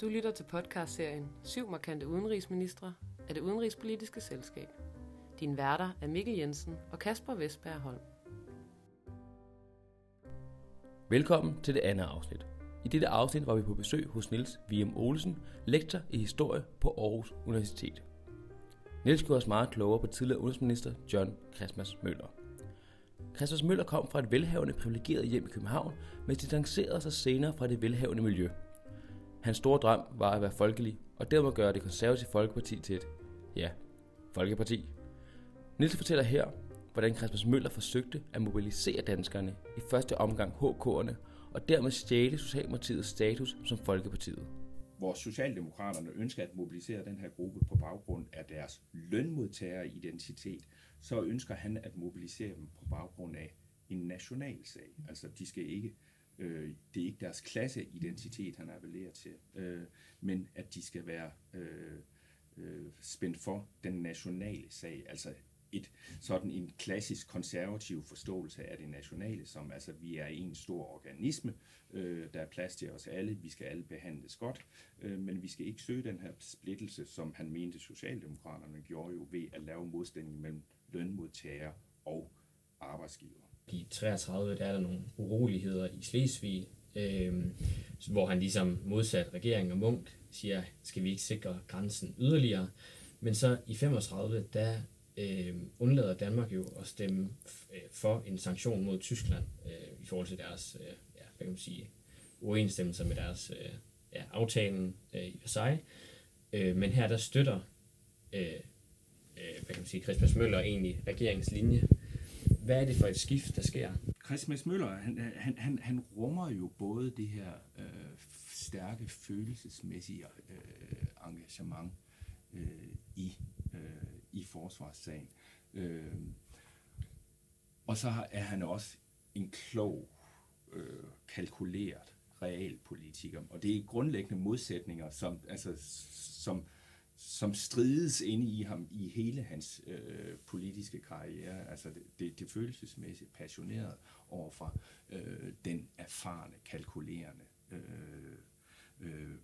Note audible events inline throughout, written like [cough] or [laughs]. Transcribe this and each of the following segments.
Du lytter til podcastserien Syv markante udenrigsministre af det udenrigspolitiske selskab. Din værter er Mikkel Jensen og Kasper Vestberg Holm. Velkommen til det andet afsnit. I dette afsnit var vi på besøg hos Niels V.M. Olsen, lektor i historie på Aarhus Universitet. Niels gjorde os meget klogere på tidligere udenrigsminister John Christmas Møller. Christmas Møller kom fra et velhavende privilegeret hjem i København, men distancerede sig senere fra det velhavende miljø. Hans store drøm var at være folkelig, og dermed gøre det konservative Folkeparti til et, ja, folkeparti. Nils fortæller her, hvordan Christmas Møller forsøgte at mobilisere danskerne, i første omgang HK'erne, og dermed stjæle Socialdemokratiets status som Folkepartiet. hvor Socialdemokraterne ønsker at mobilisere den her gruppe på baggrund af deres lønmodtageridentitet, så ønsker han at mobilisere dem på baggrund af en national sag. Altså de skal ikke, øh, Øh, det er ikke deres klasseidentitet, han appellerer til, øh, men at de skal være øh, øh, spændt for den nationale sag, altså et sådan en klassisk konservativ forståelse af det nationale, som altså vi er en stor organisme, øh, der er plads til os alle, vi skal alle behandles godt, øh, men vi skal ikke søge den her splittelse, som han mente Socialdemokraterne gjorde jo ved at lave modsætning mellem lønmodtagere og arbejdsgiver. I 33 der er der nogle uroligheder i Slesvig, øh, hvor han ligesom modsat regeringen og Munk siger, skal vi ikke sikre grænsen yderligere. Men så i 35, der øh, undlader Danmark jo at stemme øh, for en sanktion mod Tyskland øh, i forhold til deres, øh, ja, hvad kan man sige, uoverensstemmelser med deres øh, ja, aftalen øh, i Versailles. Øh, men her der støtter øh, øh, hvad kan man sige, Christmas Møller egentlig regeringens linje. Hvad er det for et skift, der sker? Christmas Møller, han, han, han, han rummer jo både det her øh, stærke følelsesmæssige øh, engagement øh, i, øh, i forsvarssagen. Øh, og så har- er han også en klog, øh, kalkuleret realpolitiker. Og det er grundlæggende modsætninger, som, altså, som, som strides inde i ham i hele hans øh, politiske karriere. Altså det, det, det følelsesmæssigt passioneret overfor øh, den erfarne, kalkulerende øh, øh,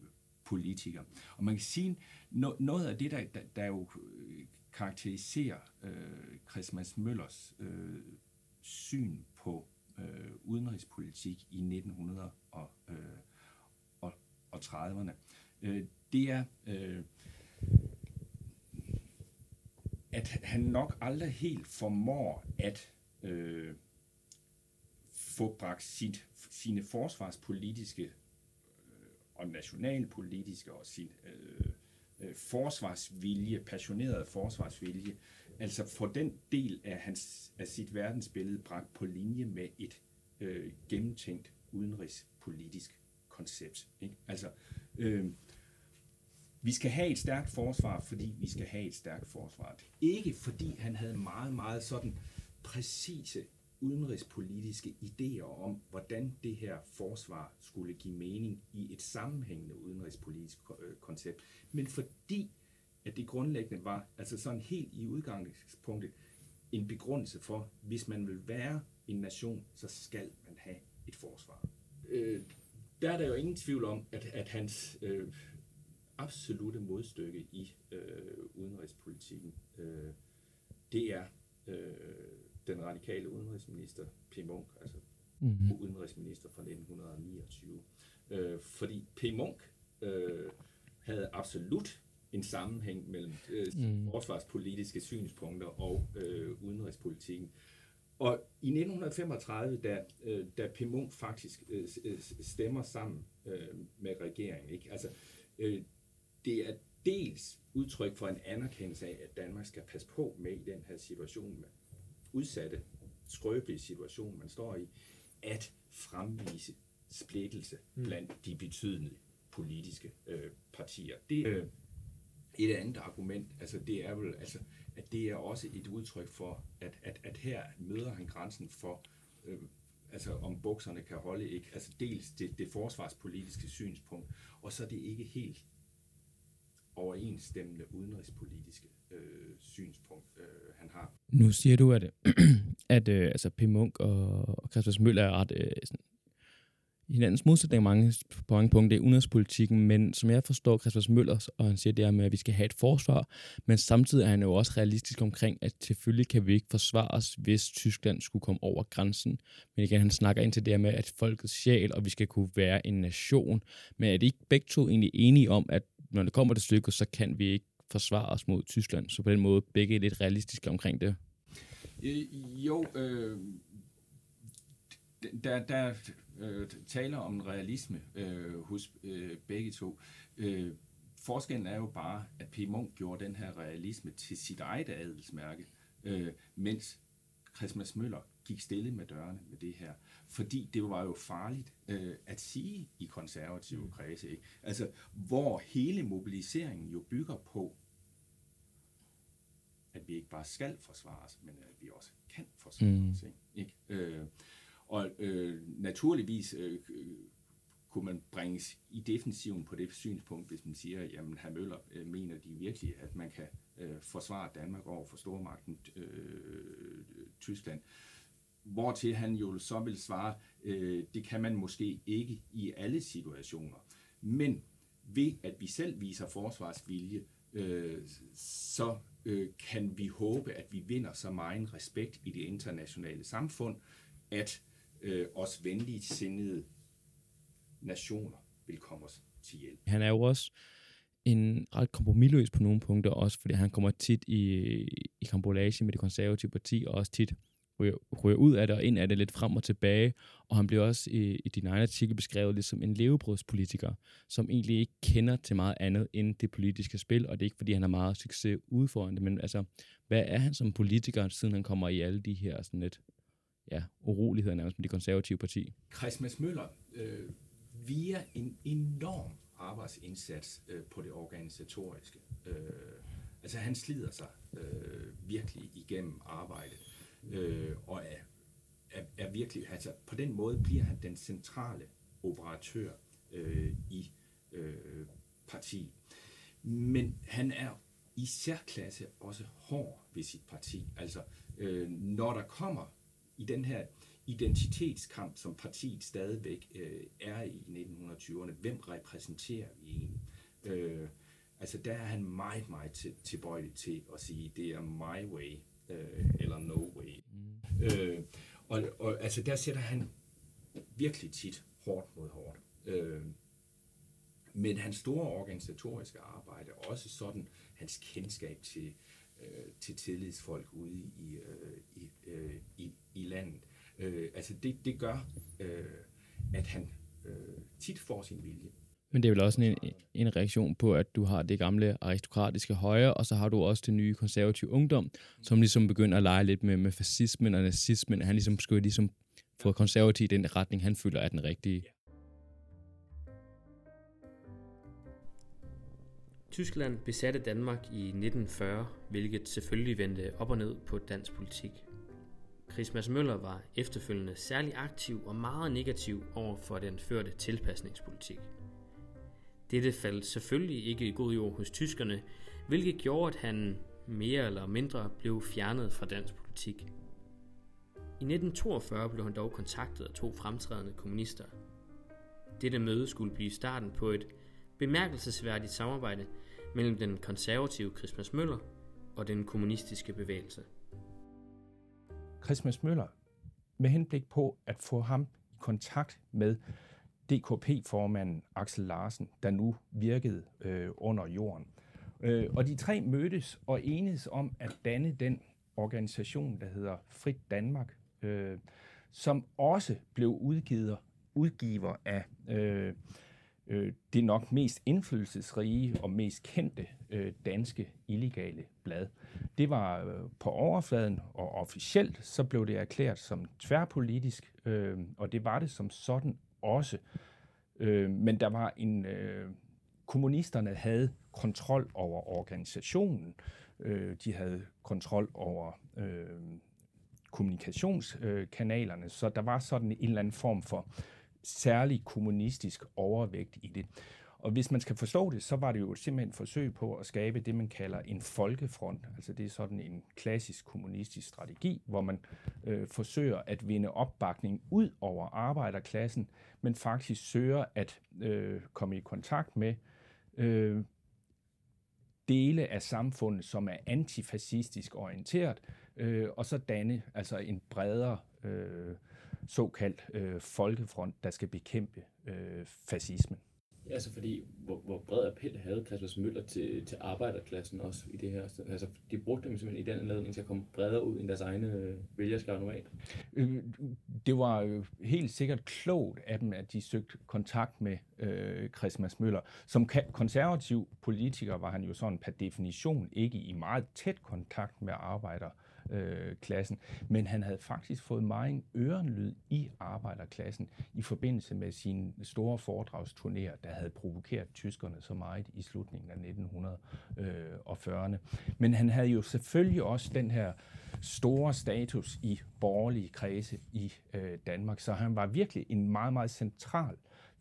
politiker. Og man kan sige, no, noget af det, der, der, der jo karakteriserer øh, Christmas Møllers øh, syn på øh, udenrigspolitik i 1900 og, øh, og, og 30'erne, øh, det er, øh, at han nok aldrig helt formår at øh, få bragt sit, sine forsvarspolitiske øh, og nationalpolitiske og sin øh, øh, forsvarsvilje, passionerede forsvarsvilje, altså få den del af, hans, af sit verdensbillede bragt på linje med et øh, gennemtænkt udenrigspolitisk koncept. Ikke? Altså, øh, vi skal have et stærkt forsvar, fordi vi skal have et stærkt forsvar. Ikke fordi han havde meget, meget sådan præcise udenrigspolitiske idéer om, hvordan det her forsvar skulle give mening i et sammenhængende udenrigspolitisk øh, koncept, men fordi at det grundlæggende var, altså sådan helt i udgangspunktet, en begrundelse for, hvis man vil være en nation, så skal man have et forsvar. Øh, der er der jo ingen tvivl om, at, at hans øh, absolute modstykke i øh, udenrigspolitikken, øh, det er øh, den radikale udenrigsminister P. Munk, altså mm-hmm. udenrigsminister fra 1929. Øh, fordi P. Munk øh, havde absolut en sammenhæng mellem øh, mm. forsvarspolitiske synspunkter og øh, udenrigspolitikken. Og i 1935, da, øh, da P. Munk faktisk øh, øh, stemmer sammen øh, med regeringen, ikke? Altså, øh, det er dels udtryk for en anerkendelse af, at Danmark skal passe på med i den her situation med udsatte, skrøbelige situation, man står i, at fremvise splittelse blandt de betydelige politiske øh, partier. Det øh, et andet argument, altså det er vel, altså, at det er også et udtryk for, at, at, at her møder han grænsen for, øh, altså om bukserne kan holde ikke, altså dels det, det forsvarspolitiske synspunkt, og så det ikke helt overensstemmende udenrigspolitiske øh, synspunkt, øh, han har. Nu siger du, at, [clears throat] at øh, altså P. Munk og, og Christmas Møller er ret øh, sådan, hinandens modsætning mange, på mange punkter i udenrigspolitikken, men som jeg forstår Christmas Møller, og han siger det her med, at vi skal have et forsvar, men samtidig er han jo også realistisk omkring, at selvfølgelig kan vi ikke forsvare os, hvis Tyskland skulle komme over grænsen. Men igen, han snakker ind til det her med, at folkets sjæl, og vi skal kunne være en nation. Men er det ikke begge to egentlig enige om, at når det kommer til stykket, så kan vi ikke forsvare os mod Tyskland? Så på den måde begge er lidt realistiske omkring det. Øh, jo, øh, der, der øh, taler om realisme øh, hos øh, begge to. Øh, forskellen er jo bare, at P. Munk gjorde den her realisme til sit eget adelsmærke, øh, mens Christmas Møller gik stille med dørene med det her. Fordi det var jo farligt øh, at sige i konservative mm. kredse. Ikke? Altså, hvor hele mobiliseringen jo bygger på, at vi ikke bare skal forsvare os, men at vi også kan forsvare mm. os. Ikke? ikke? Øh, og øh, naturligvis øh, kunne man bringes i defensiven på det synspunkt, hvis man siger, jamen, herr Møller øh, mener de virkelig, at man kan øh, forsvare Danmark over for stormagten øh, Tyskland. Hvortil han jo så vil svare, øh, det kan man måske ikke i alle situationer. Men ved at vi selv viser forsvarsvilje, øh, så øh, kan vi håbe, at vi vinder så meget respekt i det internationale samfund, at øh, os venligt sindede nationer vil komme os til hjælp. Han er jo også en ret kompromilløs på nogle punkter, også fordi han kommer tit i, i kambolage med det konservative parti, og også tit ryger, ryger ud af det og ind af det lidt frem og tilbage. Og han bliver også i, i din egen artikel beskrevet lidt som en levebrødspolitiker, som egentlig ikke kender til meget andet end det politiske spil, og det er ikke fordi, han har meget succes udfordrende, men altså, hvad er han som politiker, siden han kommer i alle de her sådan lidt ja, uroligheder nærmest med det konservative parti. Christmas Møller, øh, via en enorm arbejdsindsats øh, på det organisatoriske, øh, altså han slider sig øh, virkelig igennem arbejdet, øh, og er, er, er virkelig, altså på den måde bliver han den centrale operatør øh, i øh, partiet. Men han er i særklasse også hård ved sit parti. Altså, øh, når der kommer i den her identitetskamp, som partiet stadigvæk øh, er i 1920'erne. Hvem repræsenterer vi egentlig? Øh, altså der er han meget, meget til, tilbøjelig til at sige, det er my way, øh, eller no way. Mm. Øh, og, og altså der sætter han virkelig tit hårdt mod hårdt. Øh, men hans store organisatoriske arbejde, også sådan hans kendskab til, øh, til tillidsfolk ude i, øh, i, øh, i, i landet. Øh, altså det, det gør, øh, at han øh, tit får sin vilje. Men det er vel også en, en reaktion på, at du har det gamle aristokratiske højre, og så har du også det nye konservative ungdom, som ligesom begynder at lege lidt med, med fascismen og nazismen. Han ligesom skulle ligesom få konservativ i den retning, han føler er den rigtige. Tyskland besatte Danmark i 1940, hvilket selvfølgelig vendte op og ned på dansk politik. Christmas Møller var efterfølgende særlig aktiv og meget negativ over for den førte tilpasningspolitik. Dette faldt selvfølgelig ikke i god jord hos tyskerne, hvilket gjorde, at han mere eller mindre blev fjernet fra dansk politik. I 1942 blev han dog kontaktet af to fremtrædende kommunister. Dette møde skulle blive starten på et bemærkelsesværdigt samarbejde mellem den konservative Christmas Møller og den kommunistiske bevægelse. Christmas Møller, med henblik på at få ham i kontakt med DKP-formanden Axel Larsen, der nu virkede øh, under jorden. Øh, og de tre mødtes og enedes om at danne den organisation, der hedder Frit Danmark, øh, som også blev udgiver, udgiver af øh, øh, det nok mest indflydelsesrige og mest kendte øh, danske illegale blad. Det var øh, på overfladen, og officielt så blev det erklæret som tværpolitisk, øh, og det var det som sådan også. Øh, men der var en... Øh, kommunisterne havde kontrol over organisationen, øh, de havde kontrol over øh, kommunikationskanalerne, så der var sådan en eller anden form for særlig kommunistisk overvægt i det. Og hvis man skal forstå det, så var det jo simpelthen et forsøg på at skabe det, man kalder en folkefront. Altså det er sådan en klassisk kommunistisk strategi, hvor man øh, forsøger at vinde opbakning ud over arbejderklassen, men faktisk søger at øh, komme i kontakt med øh, dele af samfundet, som er antifascistisk orienteret, øh, og så danne altså en bredere øh, såkaldt øh, folkefront, der skal bekæmpe øh, fascismen. Altså fordi, hvor, hvor bred appel havde Christmas Møller til, til arbejderklassen også i det her? Altså, de brugte dem simpelthen i den anledning til at komme bredere ud end deres egne øh, vælgerskab normalt? Øhm, det var jo helt sikkert klogt af dem, at de søgte kontakt med øh, Christmas Møller. Som konservativ politiker var han jo sådan per definition ikke i meget tæt kontakt med arbejder øh, klassen. Men han havde faktisk fået meget ørenlyd i arbejderklassen i forbindelse med sine store foredragsturnéer, der havde provokeret tyskerne så meget i slutningen af 1940'erne. Men han havde jo selvfølgelig også den her store status i borgerlige kredse i øh, Danmark, så han var virkelig en meget, meget central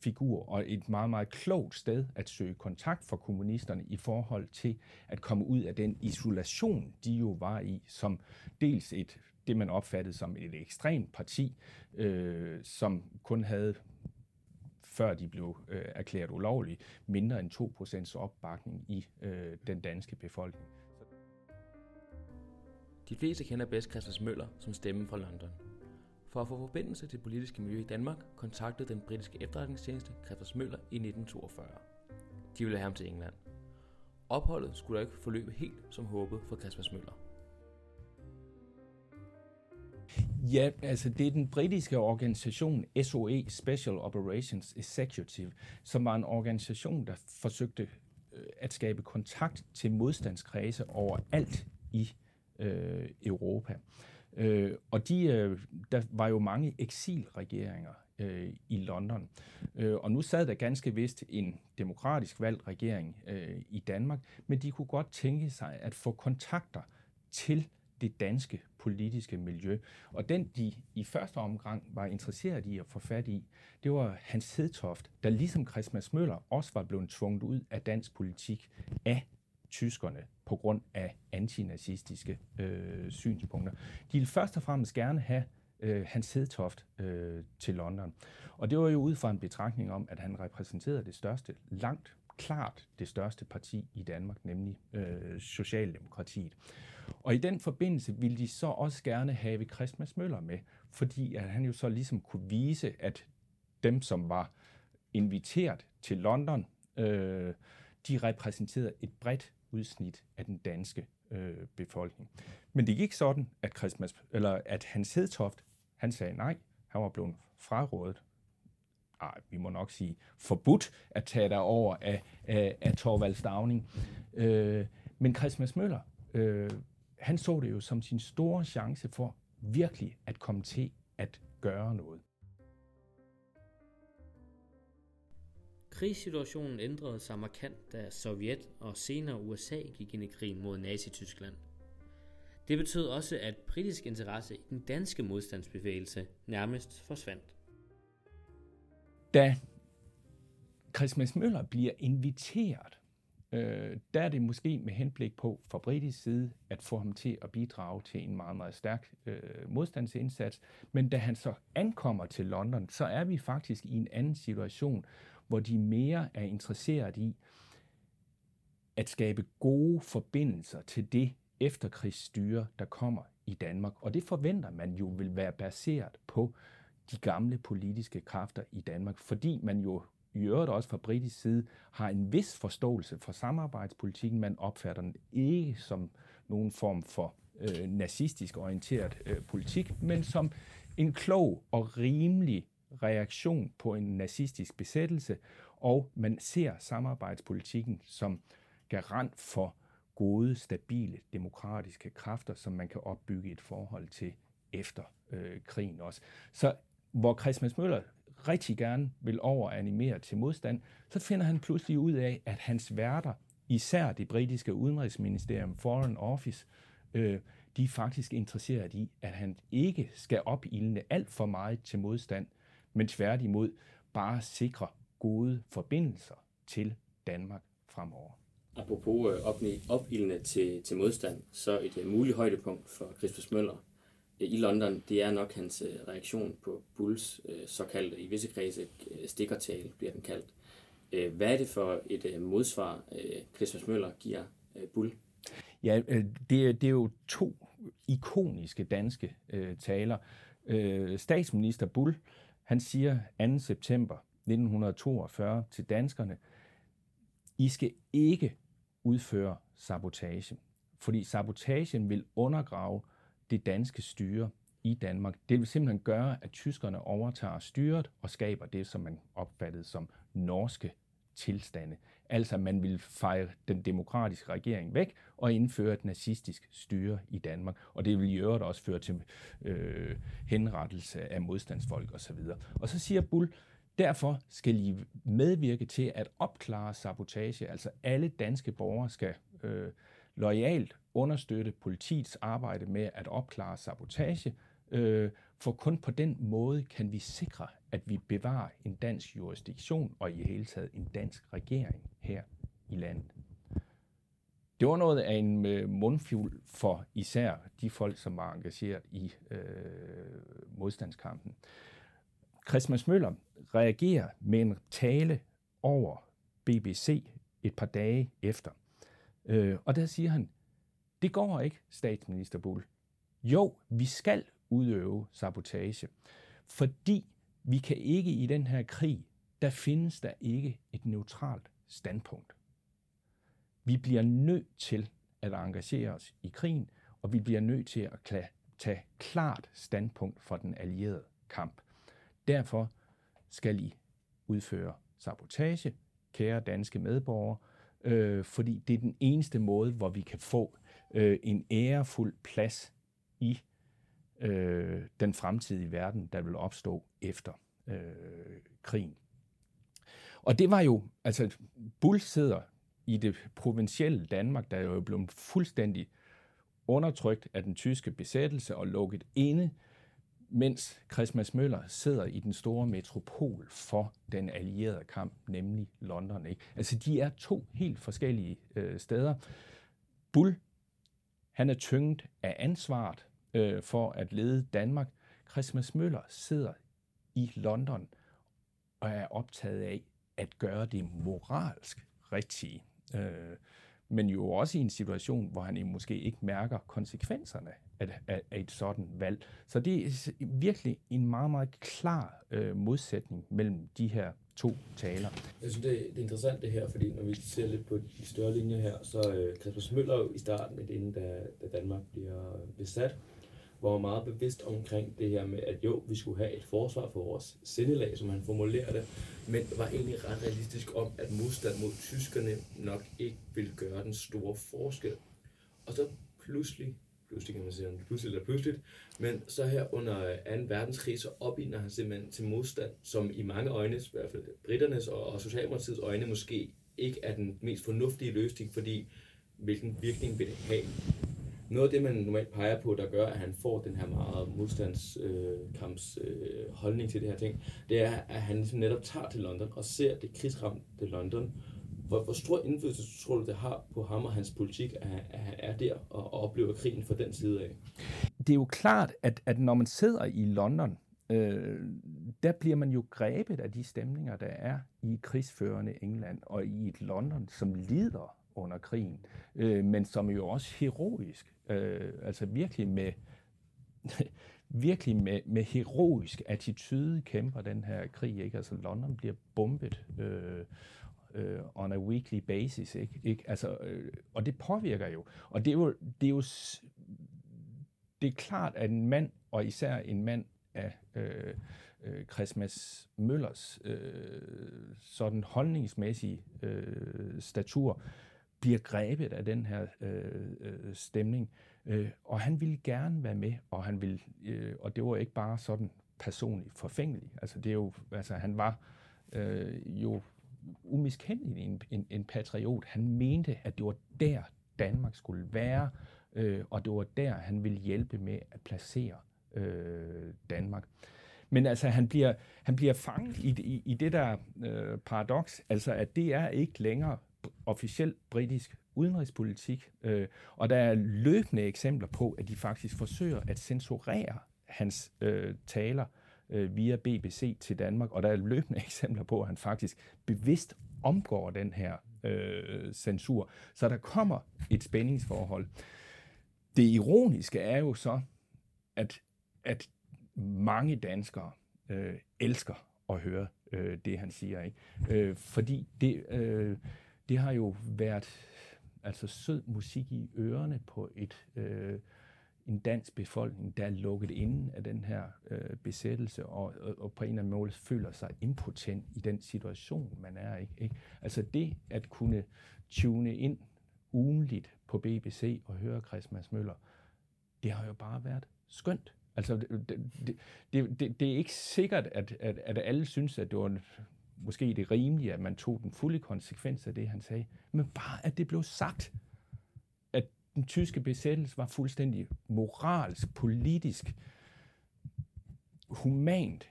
figur og et meget, meget klogt sted at søge kontakt for kommunisterne i forhold til at komme ud af den isolation, de jo var i, som dels et det, man opfattede som et ekstremt parti, øh, som kun havde før de blev øh, erklæret ulovlige, mindre end 2% opbakning i øh, den danske befolkning. De fleste kender bedst Christmas Møller som stemme fra London. For at få forbindelse til det politiske miljø i Danmark, kontaktede den britiske efterretningstjeneste Christopher Møller i 1942. De ville have ham til England. Opholdet skulle dog ikke forløbe helt som håbet for Christmas Møller. Ja, altså det er den britiske organisation SOE, Special Operations Executive, som var en organisation, der forsøgte øh, at skabe kontakt til modstandskredse overalt i øh, Europa. Øh, og de, øh, der var jo mange eksilregeringer øh, i London. Øh, og nu sad der ganske vist en demokratisk valgt regering øh, i Danmark, men de kunne godt tænke sig at få kontakter til det danske politiske miljø. Og den, de i første omgang var interesseret i at få fat i, det var Hans Hedtoft, der ligesom Christmas Møller også var blevet tvunget ud af dansk politik af tyskerne på grund af antinazistiske øh, synspunkter. De ville først og fremmest gerne have øh, Hans Hedtoft øh, til London. Og det var jo ud fra en betragtning om, at han repræsenterede det største, langt klart det største parti i Danmark, nemlig øh, Socialdemokratiet. Og i den forbindelse ville de så også gerne have Christmas Møller med, fordi at han jo så ligesom kunne vise, at dem, som var inviteret til London, øh, de repræsenterede et bredt udsnit af den danske øh, befolkning. Men det gik sådan, at, Christmas, eller at Hans Hedtoft, han sagde nej, han var blevet frarådet, ej, vi må nok sige, forbudt at tage dig over af, af, af Torvald Stavning. Øh, men Christmas Møller, øh, han så det jo som sin store chance for virkelig at komme til at gøre noget. Krigssituationen ændrede sig markant, da Sovjet og senere USA gik ind i krigen mod Nazi-Tyskland. Det betød også, at britisk interesse i den danske modstandsbevægelse nærmest forsvandt. Da Christmas Møller bliver inviteret, øh, der er det måske med henblik på fra britisk side at få ham til at bidrage til en meget, meget stærk øh, modstandsindsats. Men da han så ankommer til London, så er vi faktisk i en anden situation, hvor de mere er interesseret i at skabe gode forbindelser til det efterkrigsstyre, der kommer i Danmark. Og det forventer man jo vil være baseret på de gamle politiske kræfter i Danmark, fordi man jo i øvrigt også fra britisk side har en vis forståelse for samarbejdspolitikken. Man opfatter den ikke som nogen form for øh, nazistisk orienteret øh, politik, men som en klog og rimelig reaktion på en nazistisk besættelse, og man ser samarbejdspolitikken som garant for gode, stabile, demokratiske kræfter, som man kan opbygge et forhold til efter øh, krigen også. Så hvor Christmas Møller rigtig gerne vil overanimere til modstand, så finder han pludselig ud af, at hans værter, især det britiske udenrigsministerium, Foreign Office, øh, de er faktisk interesseret i, at han ikke skal opildne alt for meget til modstand, men tværtimod bare sikre gode forbindelser til Danmark fremover. Apropos øh, opildende til, til modstand, så et uh, muligt højdepunkt for Christmas Møller uh, i London, det er nok hans uh, reaktion på Bulls uh, såkaldte, i visse kredse, stikkertale, bliver den kaldt. Hvad er det for et modsvar, Christmas Møller giver Bull? Ja, det, det er jo to ikoniske danske uh, taler. Uh, statsminister Bull, han siger 2. september 1942 til danskerne, I skal ikke udføre sabotage, fordi sabotagen vil undergrave det danske styre i Danmark. Det vil simpelthen gøre, at tyskerne overtager styret og skaber det, som man opfattede som norske tilstande. Altså, man vil fejre den demokratiske regering væk og indføre et nazistisk styre i Danmark. Og det vil i øvrigt også føre til øh, henrettelse af modstandsfolk osv. Og så siger Bull, Derfor skal I medvirke til at opklare sabotage. Altså alle danske borgere skal øh, lojalt understøtte politiets arbejde med at opklare sabotage, øh, for kun på den måde kan vi sikre, at vi bevarer en dansk jurisdiktion og i hele taget en dansk regering her i landet. Det var noget af en øh, mundfuld for især de folk, som var engageret i øh, modstandskampen. Christmas Møller reagerer med en tale over BBC et par dage efter. Øh, og der siger han, det går ikke, statsminister Bull. Jo, vi skal udøve sabotage, fordi vi kan ikke i den her krig, der findes der ikke et neutralt standpunkt. Vi bliver nødt til at engagere os i krigen, og vi bliver nødt til at tage klart standpunkt for den allierede kamp. Derfor skal I udføre sabotage, kære danske medborgere, øh, fordi det er den eneste måde, hvor vi kan få øh, en ærefuld plads i øh, den fremtidige verden, der vil opstå efter øh, krigen. Og det var jo, altså Bull sidder i det provincielle Danmark, der er jo blevet fuldstændig undertrykt af den tyske besættelse og lukket inde mens Christmas Møller sidder i den store metropol for den allierede kamp, nemlig London. Ikke? Altså, de er to helt forskellige øh, steder. Bull, han er tynget af ansvaret øh, for at lede Danmark. Christmas Møller sidder i London og er optaget af at gøre det moralsk rigtige. Øh, men jo også i en situation, hvor han måske ikke mærker konsekvenserne af, af, af et sådan valg. Så det er virkelig en meget, meget klar øh, modsætning mellem de her to taler. Jeg synes, det er, det er interessant det her, fordi når vi ser lidt på de større linjer her, så øh, Christmas Møller i starten, inden da, da Danmark bliver øh, besat, var meget bevidst omkring det her med, at jo, vi skulle have et forsvar for vores sindelag, som han formulerer det, men var egentlig ret realistisk om, at modstand mod tyskerne nok ikke ville gøre den store forskel. Og så pludselig, pludselig kan man sige, pludselig eller pludseligt, men så her under 2. verdenskrig, så opildner han simpelthen til modstand, som i mange øjne, i hvert fald britternes og Socialdemokratiets øjne, måske ikke er den mest fornuftige løsning, fordi hvilken virkning vil det have? Noget af det, man normalt peger på, der gør, at han får den her meget modstandskampsholdning øh, øh, holdning til det her ting, det er, at han ligesom netop tager til London og ser det krigsramte London. Hvor, hvor stor indflydelse tror du, det har på ham og hans politik, at, at han er der og, og oplever krigen fra den side af? Det er jo klart, at, at når man sidder i London, øh, der bliver man jo grebet af de stemninger, der er i krigsførende England og i et London, som lider under krigen, øh, men som jo også heroisk, øh, altså virkelig med [laughs] virkelig med, med heroisk attitude kæmper den her krig. Ikke? Altså London bliver bombet øh, øh, on a weekly basis. Ikke? Ikke? Altså, øh, og det påvirker jo. Og det er jo, det er jo det er klart, at en mand, og især en mand af øh, øh, Christmas Møllers øh, sådan holdningsmæssige øh, statur, bliver grebet af den her øh, øh, stemning. Øh, og han ville gerne være med, og han ville, øh, og det var ikke bare sådan personligt forfængelig. Altså det er jo, altså han var øh, jo umiskendelig en, en, en patriot. Han mente, at det var der Danmark skulle være, øh, og det var der han ville hjælpe med at placere øh, Danmark. Men altså, han bliver, han bliver fanget i, i, i det der øh, paradoks, altså at det er ikke længere officiel britisk udenrigspolitik, øh, og der er løbende eksempler på, at de faktisk forsøger at censurere hans øh, taler øh, via BBC til Danmark, og der er løbende [laughs] eksempler på, at han faktisk bevidst omgår den her øh, censur. Så der kommer et spændingsforhold. Det ironiske er jo så, at, at mange danskere øh, elsker at høre øh, det, han siger. Ikke? Øh, fordi det, øh, det har jo været altså sød musik i ørerne på et øh, en dansk befolkning, der er lukket inde af den her øh, besættelse, og, og, og på en eller anden måde føler sig impotent i den situation, man er i. Ikke? Altså det at kunne tune ind ugenligt på BBC og høre Christmas Møller, det har jo bare været skønt. Altså, det, det, det, det, det er ikke sikkert, at, at, at alle synes, at det var måske det rimelige, at man tog den fulde konsekvens af det, han sagde, men bare at det blev sagt at den tyske besættelse var fuldstændig moralsk, politisk, humant,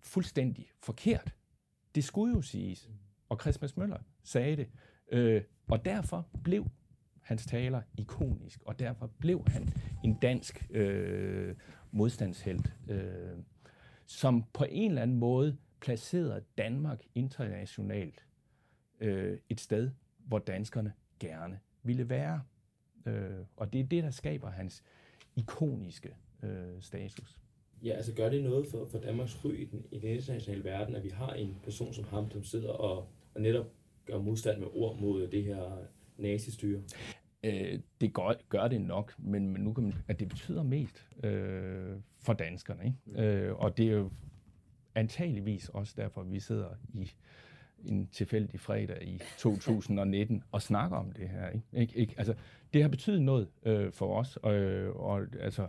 fuldstændig forkert. Det skulle jo siges. Og Christmas Møller sagde det. Øh, og derfor blev hans taler ikonisk, og derfor blev han en dansk øh, modstandshelt, øh, som på en eller anden måde placerede Danmark internationalt øh, et sted, hvor danskerne gerne ville være. Øh, og det er det, der skaber hans ikoniske øh, status. Ja, altså gør det noget for, for Danmarks ry i den, i den internationale verden, at vi har en person som ham, som sidder og, og netop gør modstand med ord mod det her nazistyre? Øh, det gør, gør det nok, men, men nu kan man, at det betyder mest øh, for danskerne. Ikke? Mm. Øh, og det er jo antageligvis også derfor, at vi sidder i en tilfældig fredag i 2019 og snakker om det her. Ikke? Ikke, ikke? Altså, det har betydet noget øh, for os, og, og, altså,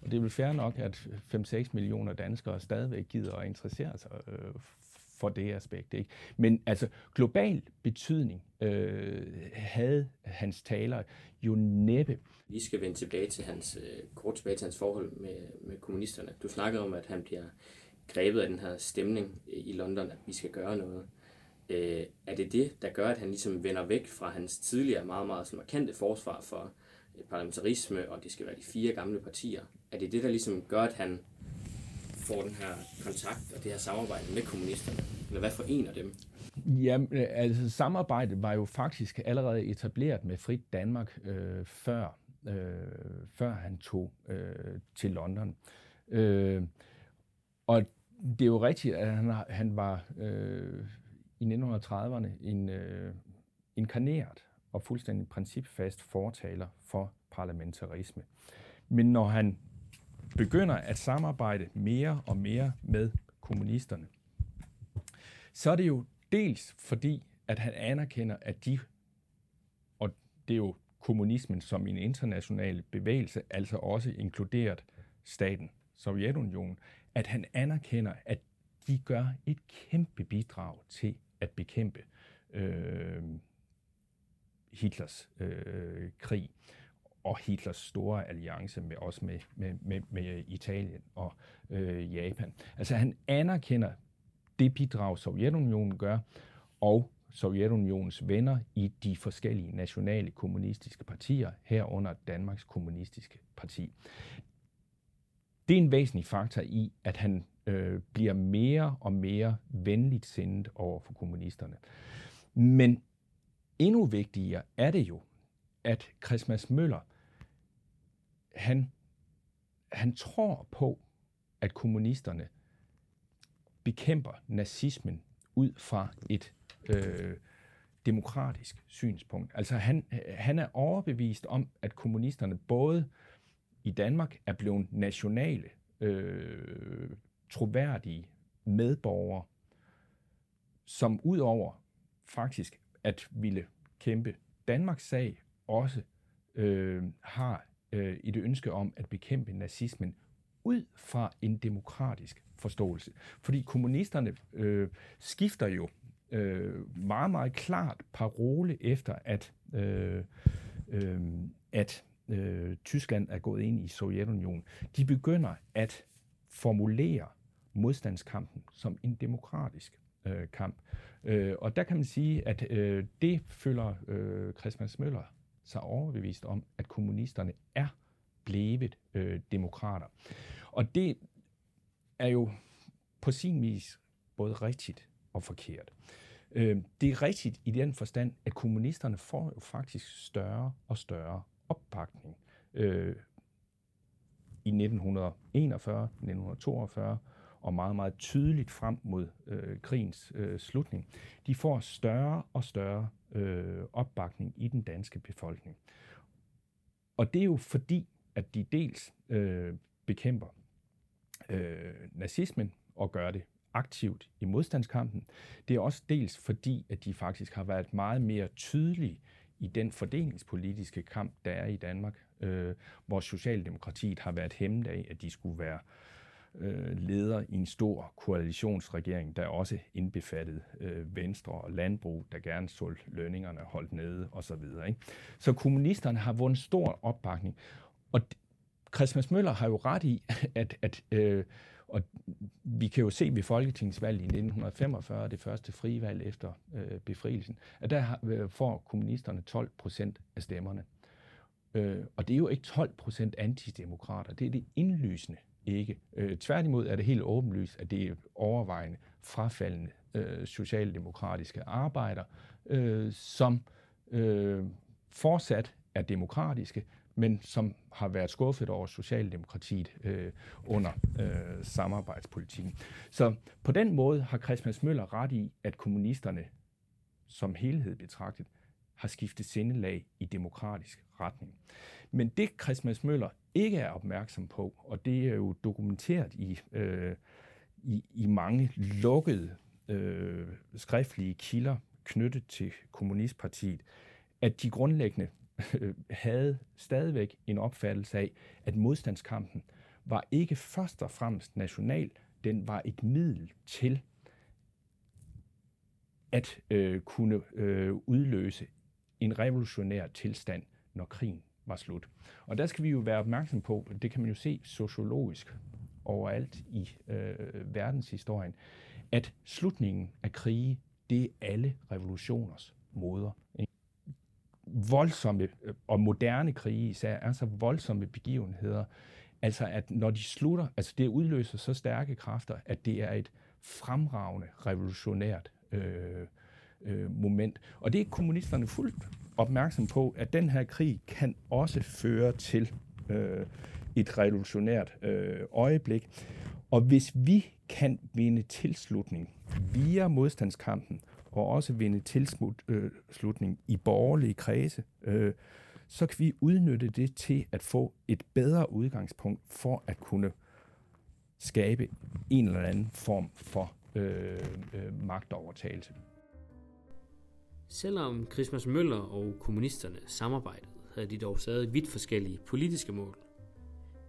og det er vel fair nok, at 5-6 millioner danskere stadigvæk gider at interessere sig øh, for det aspekt. Ikke? Men altså, global betydning øh, havde hans taler jo næppe. Vi skal vende tilbage til hans, øh, kort tilbage til hans forhold med, med kommunisterne. Du snakkede om, at han bliver grebet af den her stemning i London, at vi skal gøre noget. Øh, er det det, der gør, at han ligesom vender væk fra hans tidligere meget, meget sådan markante forsvar for øh, parlamentarisme, og det skal være de fire gamle partier? Er det det, der ligesom gør, at han får den her kontakt og det her samarbejde med kommunisterne? Eller hvad forener dem? Ja, øh, altså samarbejdet var jo faktisk allerede etableret med Frit Danmark øh, før, øh, før han tog øh, til London. Øh, og det er jo rigtigt, at han, han var øh, i 1930'erne en øh, inkarneret og fuldstændig principfast fortaler for parlamentarisme. Men når han begynder at samarbejde mere og mere med kommunisterne, så er det jo dels fordi, at han anerkender, at de, og det er jo kommunismen som en international bevægelse, altså også inkluderet staten Sovjetunionen, at han anerkender, at de gør et kæmpe bidrag til at bekæmpe øh, Hitlers øh, krig og Hitlers store alliance med også med, med, med, med Italien og øh, Japan. Altså han anerkender det bidrag, Sovjetunionen gør, og Sovjetunionens venner i de forskellige nationale kommunistiske partier, herunder Danmarks kommunistiske parti. Det er en væsentlig faktor i, at han øh, bliver mere og mere venligt sindet over for kommunisterne. Men endnu vigtigere er det jo, at Christmas Møller, han, han tror på, at kommunisterne bekæmper nazismen ud fra et øh, demokratisk synspunkt. Altså han, han er overbevist om, at kommunisterne både i Danmark er blevet nationale øh, troværdige medborgere, som udover faktisk at ville kæmpe Danmarks sag, også øh, har øh, et ønske om at bekæmpe nazismen ud fra en demokratisk forståelse. Fordi kommunisterne øh, skifter jo øh, meget, meget klart parole efter, at, øh, øh, at øh, Tyskland er gået ind i Sovjetunionen. De begynder at formulere modstandskampen som en demokratisk øh, kamp. Øh, og der kan man sige, at øh, det føler øh, Christian Møller sig overbevist om, at kommunisterne er blevet øh, demokrater. Og det er jo på sin vis både rigtigt og forkert. Øh, det er rigtigt i den forstand, at kommunisterne får jo faktisk større og større opbakning. Øh, I 1941, 1942 og meget, meget tydeligt frem mod øh, krigens øh, slutning. De får større og større øh, opbakning i den danske befolkning. Og det er jo fordi, at de dels øh, bekæmper øh, nazismen og gør det aktivt i modstandskampen. Det er også dels fordi, at de faktisk har været meget mere tydelige i den fordelingspolitiske kamp, der er i Danmark, øh, hvor Socialdemokratiet har været hæmmet af, at de skulle være øh, leder i en stor koalitionsregering, der også indbefattede øh, Venstre og Landbrug, der gerne så lønningerne holdt nede osv. Ikke? Så kommunisterne har vundet stor opbakning. Og Christmas Møller har jo ret i, at, at øh, og vi kan jo se ved folketingsvalget i 1945, det første frivalg efter øh, befrielsen, at der øh, får kommunisterne 12 procent af stemmerne. Øh, og det er jo ikke 12 procent antidemokrater, det er det indlysende ikke. Øh, tværtimod er det helt åbenlyst, at det er overvejende frafaldende øh, socialdemokratiske arbejder, øh, som øh, fortsat er demokratiske, men som har været skuffet over Socialdemokratiet øh, under øh, samarbejdspolitikken. Så på den måde har Christian Møller ret i, at kommunisterne som helhed betragtet har skiftet sindelag i demokratisk retning. Men det Christian Møller ikke er opmærksom på, og det er jo dokumenteret i, øh, i, i mange lukkede øh, skriftlige kilder knyttet til Kommunistpartiet, at de grundlæggende [laughs] havde stadigvæk en opfattelse af, at modstandskampen var ikke først og fremmest national, den var et middel til at øh, kunne øh, udløse en revolutionær tilstand, når krigen var slut. Og der skal vi jo være opmærksom på, det kan man jo se sociologisk overalt i øh, verdenshistorien, at slutningen af krige, det er alle revolutioners moder. Ikke? Voldsomme øh, og moderne krige især er så voldsomme begivenheder, altså at når de slutter, altså det udløser så stærke kræfter, at det er et fremragende revolutionært øh, øh, moment. Og det er kommunisterne fuldt opmærksom på, at den her krig kan også føre til øh, et revolutionært øh, øjeblik. Og hvis vi kan vinde tilslutning via modstandskampen, og også vinde tilslutning øh, i borgerlige kredse, øh, så kan vi udnytte det til at få et bedre udgangspunkt for at kunne skabe en eller anden form for øh, øh, magtovertagelse. Selvom Christmas Møller og kommunisterne samarbejdede, havde de dog stadig vidt forskellige politiske mål.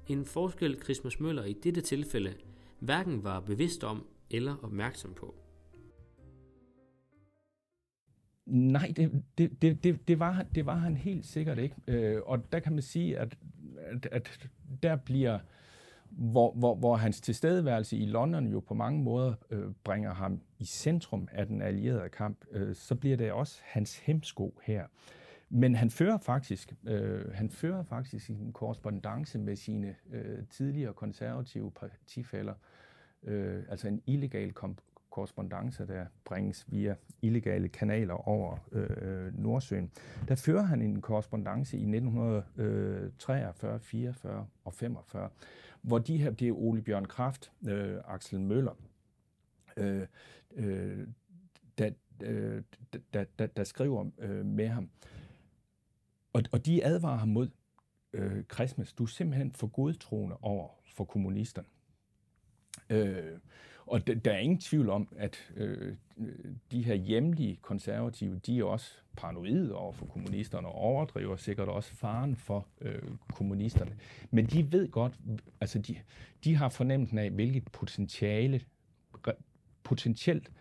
En forskel Christmas Møller i dette tilfælde hverken var bevidst om eller opmærksom på. Nej, det, det, det, det, det, var, det var han helt sikkert ikke. Øh, og der kan man sige, at, at, at der bliver hvor, hvor, hvor hans tilstedeværelse i London jo på mange måder øh, bringer ham i centrum af den allierede kamp, øh, så bliver det også hans hemsko her. Men han fører faktisk, øh, han fører faktisk en korrespondence med sine øh, tidligere konservative partifælder, øh, altså en illegal korrespondence, der bringes via illegale kanaler over øh, Nordsøen. Der fører han en korrespondence i 1943, 44 øh, og 45, hvor de her, det er Ole Bjørn Kraft, øh, Axel Møller, øh, øh, der, øh, der, der, der skriver øh, med ham. Og, og de advarer ham mod, øh, Christmas, du er simpelthen for godtroende over for kommunisterne. Øh, og der er ingen tvivl om, at øh, de her hjemlige konservative, de er også paranoide over for kommunisterne og overdriver sikkert også faren for øh, kommunisterne. Men de ved godt, altså de, de har fornemmelsen af, hvilket potentiale, re, potentielt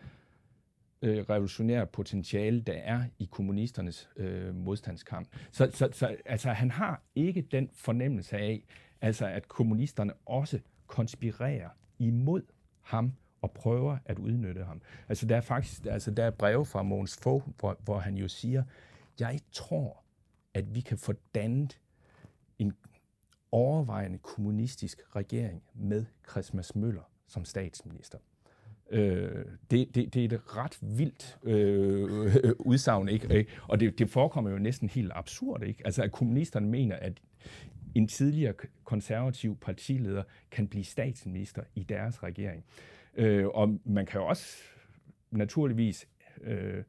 øh, revolutionært potentiale, der er i kommunisternes øh, modstandskamp. Så, så, så altså, han har ikke den fornemmelse af, altså, at kommunisterne også konspirerer imod ham og prøver at udnytte ham. Altså der er faktisk altså, der er breve fra Mogens Fogh, hvor, hvor han jo siger, jeg tror, at vi kan få dannet en overvejende kommunistisk regering med Christmas Møller som statsminister. Øh, det, det, det er et ret vildt øh, [laughs] udsagn, ikke? Og det, det forekommer jo næsten helt absurd, ikke? Altså, at kommunisterne mener, at en tidligere konservativ partileder kan blive statsminister i deres regering. Øh, og man kan jo også naturligvis øh,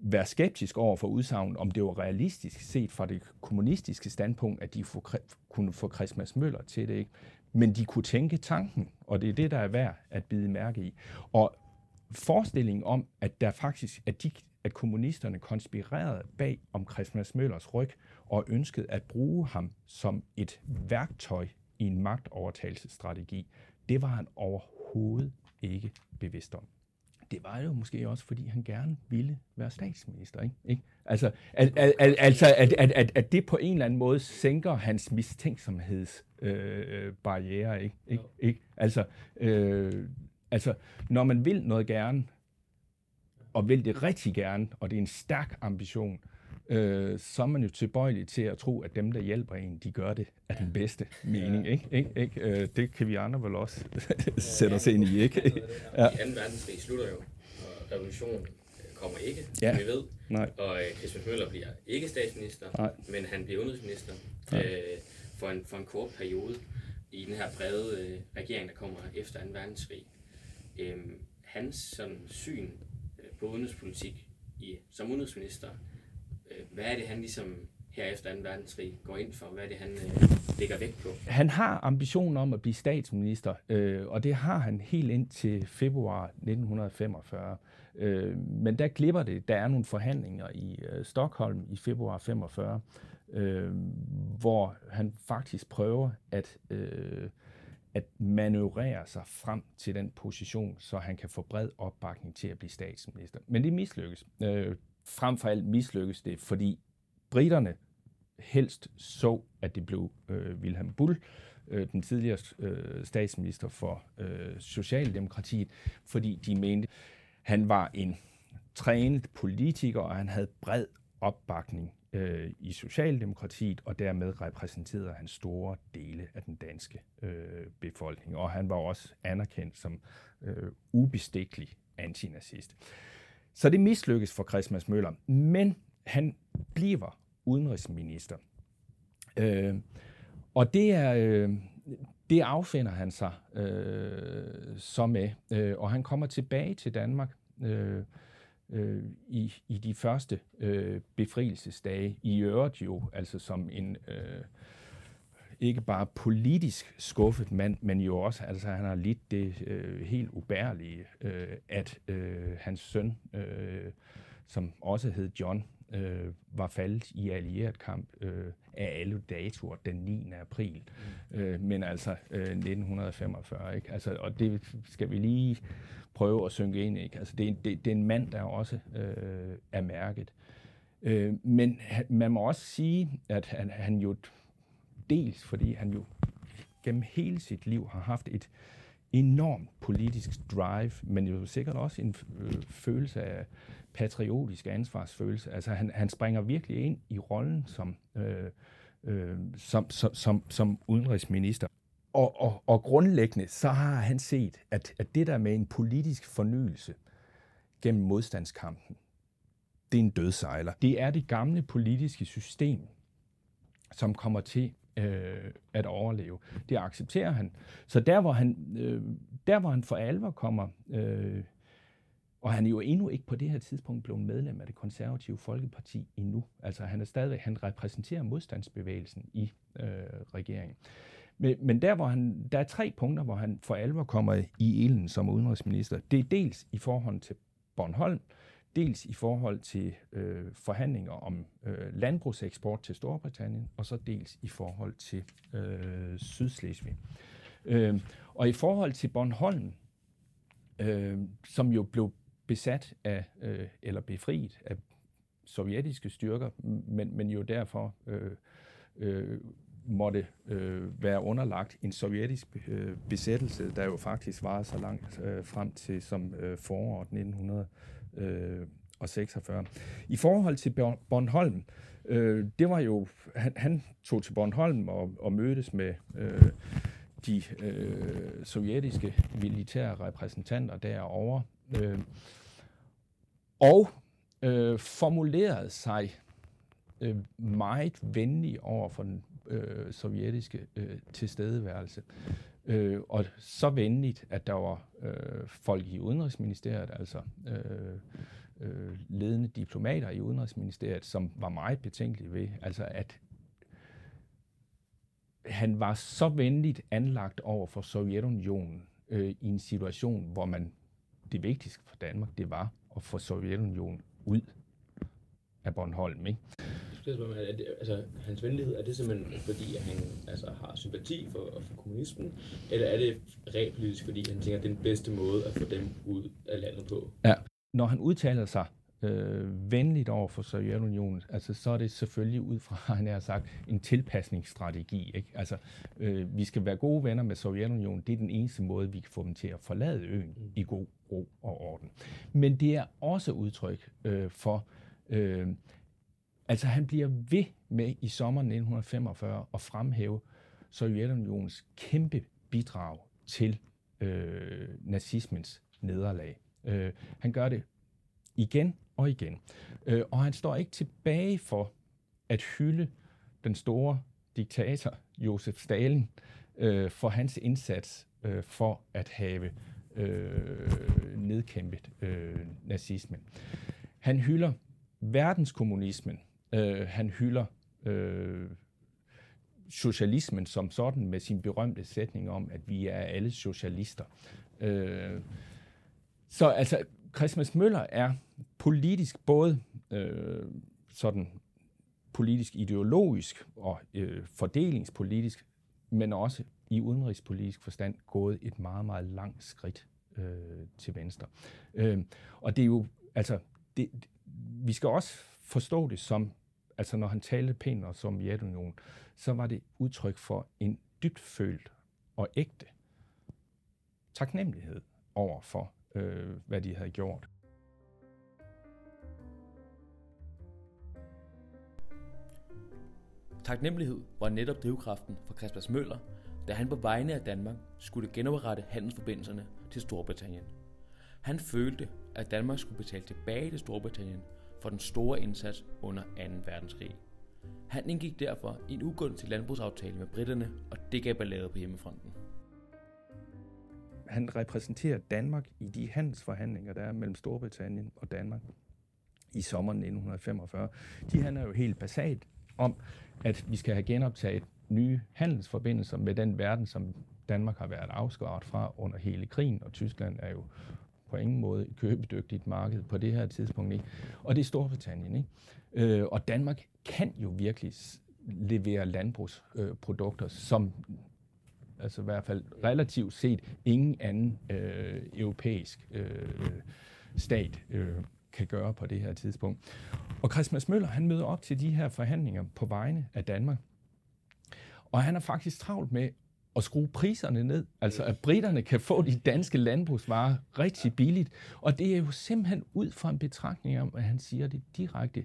være skeptisk over for udsagn, om det var realistisk set fra det kommunistiske standpunkt, at de kunne få Christmas Møller til det. Ikke? Men de kunne tænke tanken, og det er det, der er værd at bide mærke i. Og forestillingen om, at der faktisk, at, de, at kommunisterne konspirerede bag om Christmas Møllers ryg og ønskede at bruge ham som et værktøj i en magtovertagelsesstrategi, det var han overhovedet ikke bevidst om det var jo måske også, fordi han gerne ville være statsminister. Ikke? ikke? Altså, at, at, at, altså at, at, at, at det på en eller anden måde sænker hans mistænksomhedsbarriere. Øh, ikke? Ikke? Ikke? Altså, øh, altså, når man vil noget gerne, og vil det rigtig gerne, og det er en stærk ambition, øh, så er man jo tilbøjelig til at tro, at dem, der hjælper en, de gør det af den bedste mening. Ikke? Ikke? Ikke? Øh, det kan vi andre vel også [laughs] sætte os ind i. Ikke? Ja. I 2. verdenskrig slutter jo, og revolutionen kommer ikke, ja. som vi ved. Nej. Og øh, Christian Møller bliver ikke statsminister, Nej. men han bliver udenrigsminister øh, for, en, for en kort periode i den her brede øh, regering, der kommer efter 2. verdenskrig. Øh, hans sådan, syn på udenrigspolitik i, som udenrigsminister øh, hvad er det, han ligesom her efter 2. verdenskrig går ind for? Hvad er det, han øh, lægger vægt på? Han har ambitionen om at blive statsminister, øh, og det har han helt ind til februar 1945. Øh, men der glipper det. Der er nogle forhandlinger i øh, Stockholm i februar 45, øh, hvor han faktisk prøver at, øh, at manøvrere sig frem til den position, så han kan få bred opbakning til at blive statsminister. Men det mislykkes. Øh, frem for alt mislykkes det, fordi britterne helst så, at det blev øh, Wilhelm Bull, øh, den tidligere øh, statsminister for øh, Socialdemokratiet, fordi de mente, han var en trænet politiker, og han havde bred opbakning øh, i Socialdemokratiet, og dermed repræsenterede han store dele af den danske øh, befolkning. Og han var også anerkendt som øh, ubestikkelig antinazist. Så det mislykkes for Christmas Møller, men han bliver udenrigsminister. Øh, og det er... Øh, det affinder han sig øh, så med, øh, og han kommer tilbage til Danmark øh, øh, i, i de første øh, befrielsesdage, i øvrigt jo, altså som en øh, ikke bare politisk skuffet mand, men jo også, altså han har lidt det øh, helt ubærlige, øh, at øh, hans søn, øh, som også hed John, øh, var faldet i allieret kamp øh, af alle datoer den 9. april. Mm. Øh, men altså øh, 1945, ikke? Altså, og det skal vi lige prøve at synke ind, ikke? Altså, det, det, det er en mand, der også øh, er mærket. Øh, men man må også sige, at han, han jo dels fordi han jo gennem hele sit liv har haft et enorm politisk drive, men jo sikkert også en øh, følelse af patriotisk ansvarsfølelse. Altså han, han springer virkelig ind i rollen som, øh, øh, som, som, som, som udenrigsminister. Og, og, og grundlæggende så har han set, at, at det der med en politisk fornyelse gennem modstandskampen, det er en dødsejler. Det er det gamle politiske system, som kommer til øh, at overleve. Det accepterer han. Så der, hvor han, øh, der, hvor han for alvor kommer, øh, og han er jo endnu ikke på det her tidspunkt blevet medlem af det konservative Folkeparti endnu. Altså han er stadigvæk, han repræsenterer modstandsbevægelsen i øh, regeringen. Men, men der, hvor han, der er tre punkter, hvor han for alvor kommer i ilden som udenrigsminister. Det er dels i forhold til Bornholm, dels i forhold til øh, forhandlinger om øh, landbrugseksport til Storbritannien, og så dels i forhold til øh, Sydslesvig. Øh, og i forhold til Bornholm, øh, som jo blev besat af, øh, eller befriet af sovjetiske styrker, men, men jo derfor øh, øh, måtte øh, være underlagt en sovjetisk øh, besættelse, der jo faktisk varede så langt øh, frem til som øh, foråret øh, og 46. I forhold til Bornholm, øh, det var jo, han, han tog til Bornholm og, og mødtes med øh, de øh, sovjetiske militære repræsentanter derovre, øh, og øh, formulerede sig øh, meget venlig over for den øh, sovjetiske øh, tilstedeværelse. Øh, og så venligt, at der var øh, folk i Udenrigsministeriet, altså øh, øh, ledende diplomater i Udenrigsministeriet, som var meget betænkelige ved, altså at han var så venligt anlagt over for Sovjetunionen øh, i en situation, hvor man det vigtigste for Danmark, det var at få Sovjetunionen ud af Bornholm. Ikke? Er det, altså, hans venlighed, er det simpelthen fordi, at han altså, har sympati for, for kommunismen, eller er det repolitisk, fordi han tænker, at det er den bedste måde at få dem ud af landet på? Ja, når han udtaler sig øh, venligt over for Sovjetunionen, altså, så er det selvfølgelig ud fra, [laughs] han har sagt, en tilpasningsstrategi. Ikke? Altså, øh, vi skal være gode venner med Sovjetunionen. Det er den eneste måde, vi kan få dem til at forlade øen mm. i god ro og orden. Men det er også udtryk øh, for, øh, altså han bliver ved med i sommeren 1945 at fremhæve Sovjetunionens kæmpe bidrag til øh, nazismens nederlag. Øh, han gør det igen og igen. Øh, og han står ikke tilbage for at hylde den store diktator Josef Stalin øh, for hans indsats øh, for at have øh, nedkæmpet øh, nazismen. Han hylder verdenskommunismen. Øh, han hylder øh, socialismen som sådan med sin berømte sætning om, at vi er alle socialister. Øh, så altså, Christmas Møller er politisk både øh, sådan politisk ideologisk og øh, fordelingspolitisk, men også i udenrigspolitisk forstand gået et meget, meget langt skridt øh, til venstre. Øh, og det er jo, altså, det, vi skal også forstå det som, altså når han talte pænt om Sovjetunionen, så var det udtryk for en dybt følt og ægte taknemmelighed over for øh, hvad de havde gjort. Taknemmelighed var netop drivkraften for Christmas Møller, da han på vegne af Danmark skulle genoprette handelsforbindelserne til Storbritannien. Han følte, at Danmark skulle betale tilbage til Storbritannien for den store indsats under 2. verdenskrig. Han indgik derfor en ugunstig landbrugsaftale med britterne, og det gav ballade på hjemmefronten han repræsenterer Danmark i de handelsforhandlinger, der er mellem Storbritannien og Danmark i sommeren 1945. De handler jo helt basalt om, at vi skal have genoptaget nye handelsforbindelser med den verden, som Danmark har været afskåret fra under hele krigen, og Tyskland er jo på ingen måde et købedygtigt marked på det her tidspunkt. Ikke? Og det er Storbritannien. Ikke? Øh, og Danmark kan jo virkelig levere landbrugsprodukter, som altså i hvert fald relativt set ingen anden øh, europæisk øh, stat øh, kan gøre på det her tidspunkt. Og Christmas Møller, han møder op til de her forhandlinger på vegne af Danmark. Og han er faktisk travlt med at skrue priserne ned, altså at britterne kan få de danske landbrugsvarer rigtig billigt. Og det er jo simpelthen ud fra en betragtning om, at han siger det direkte.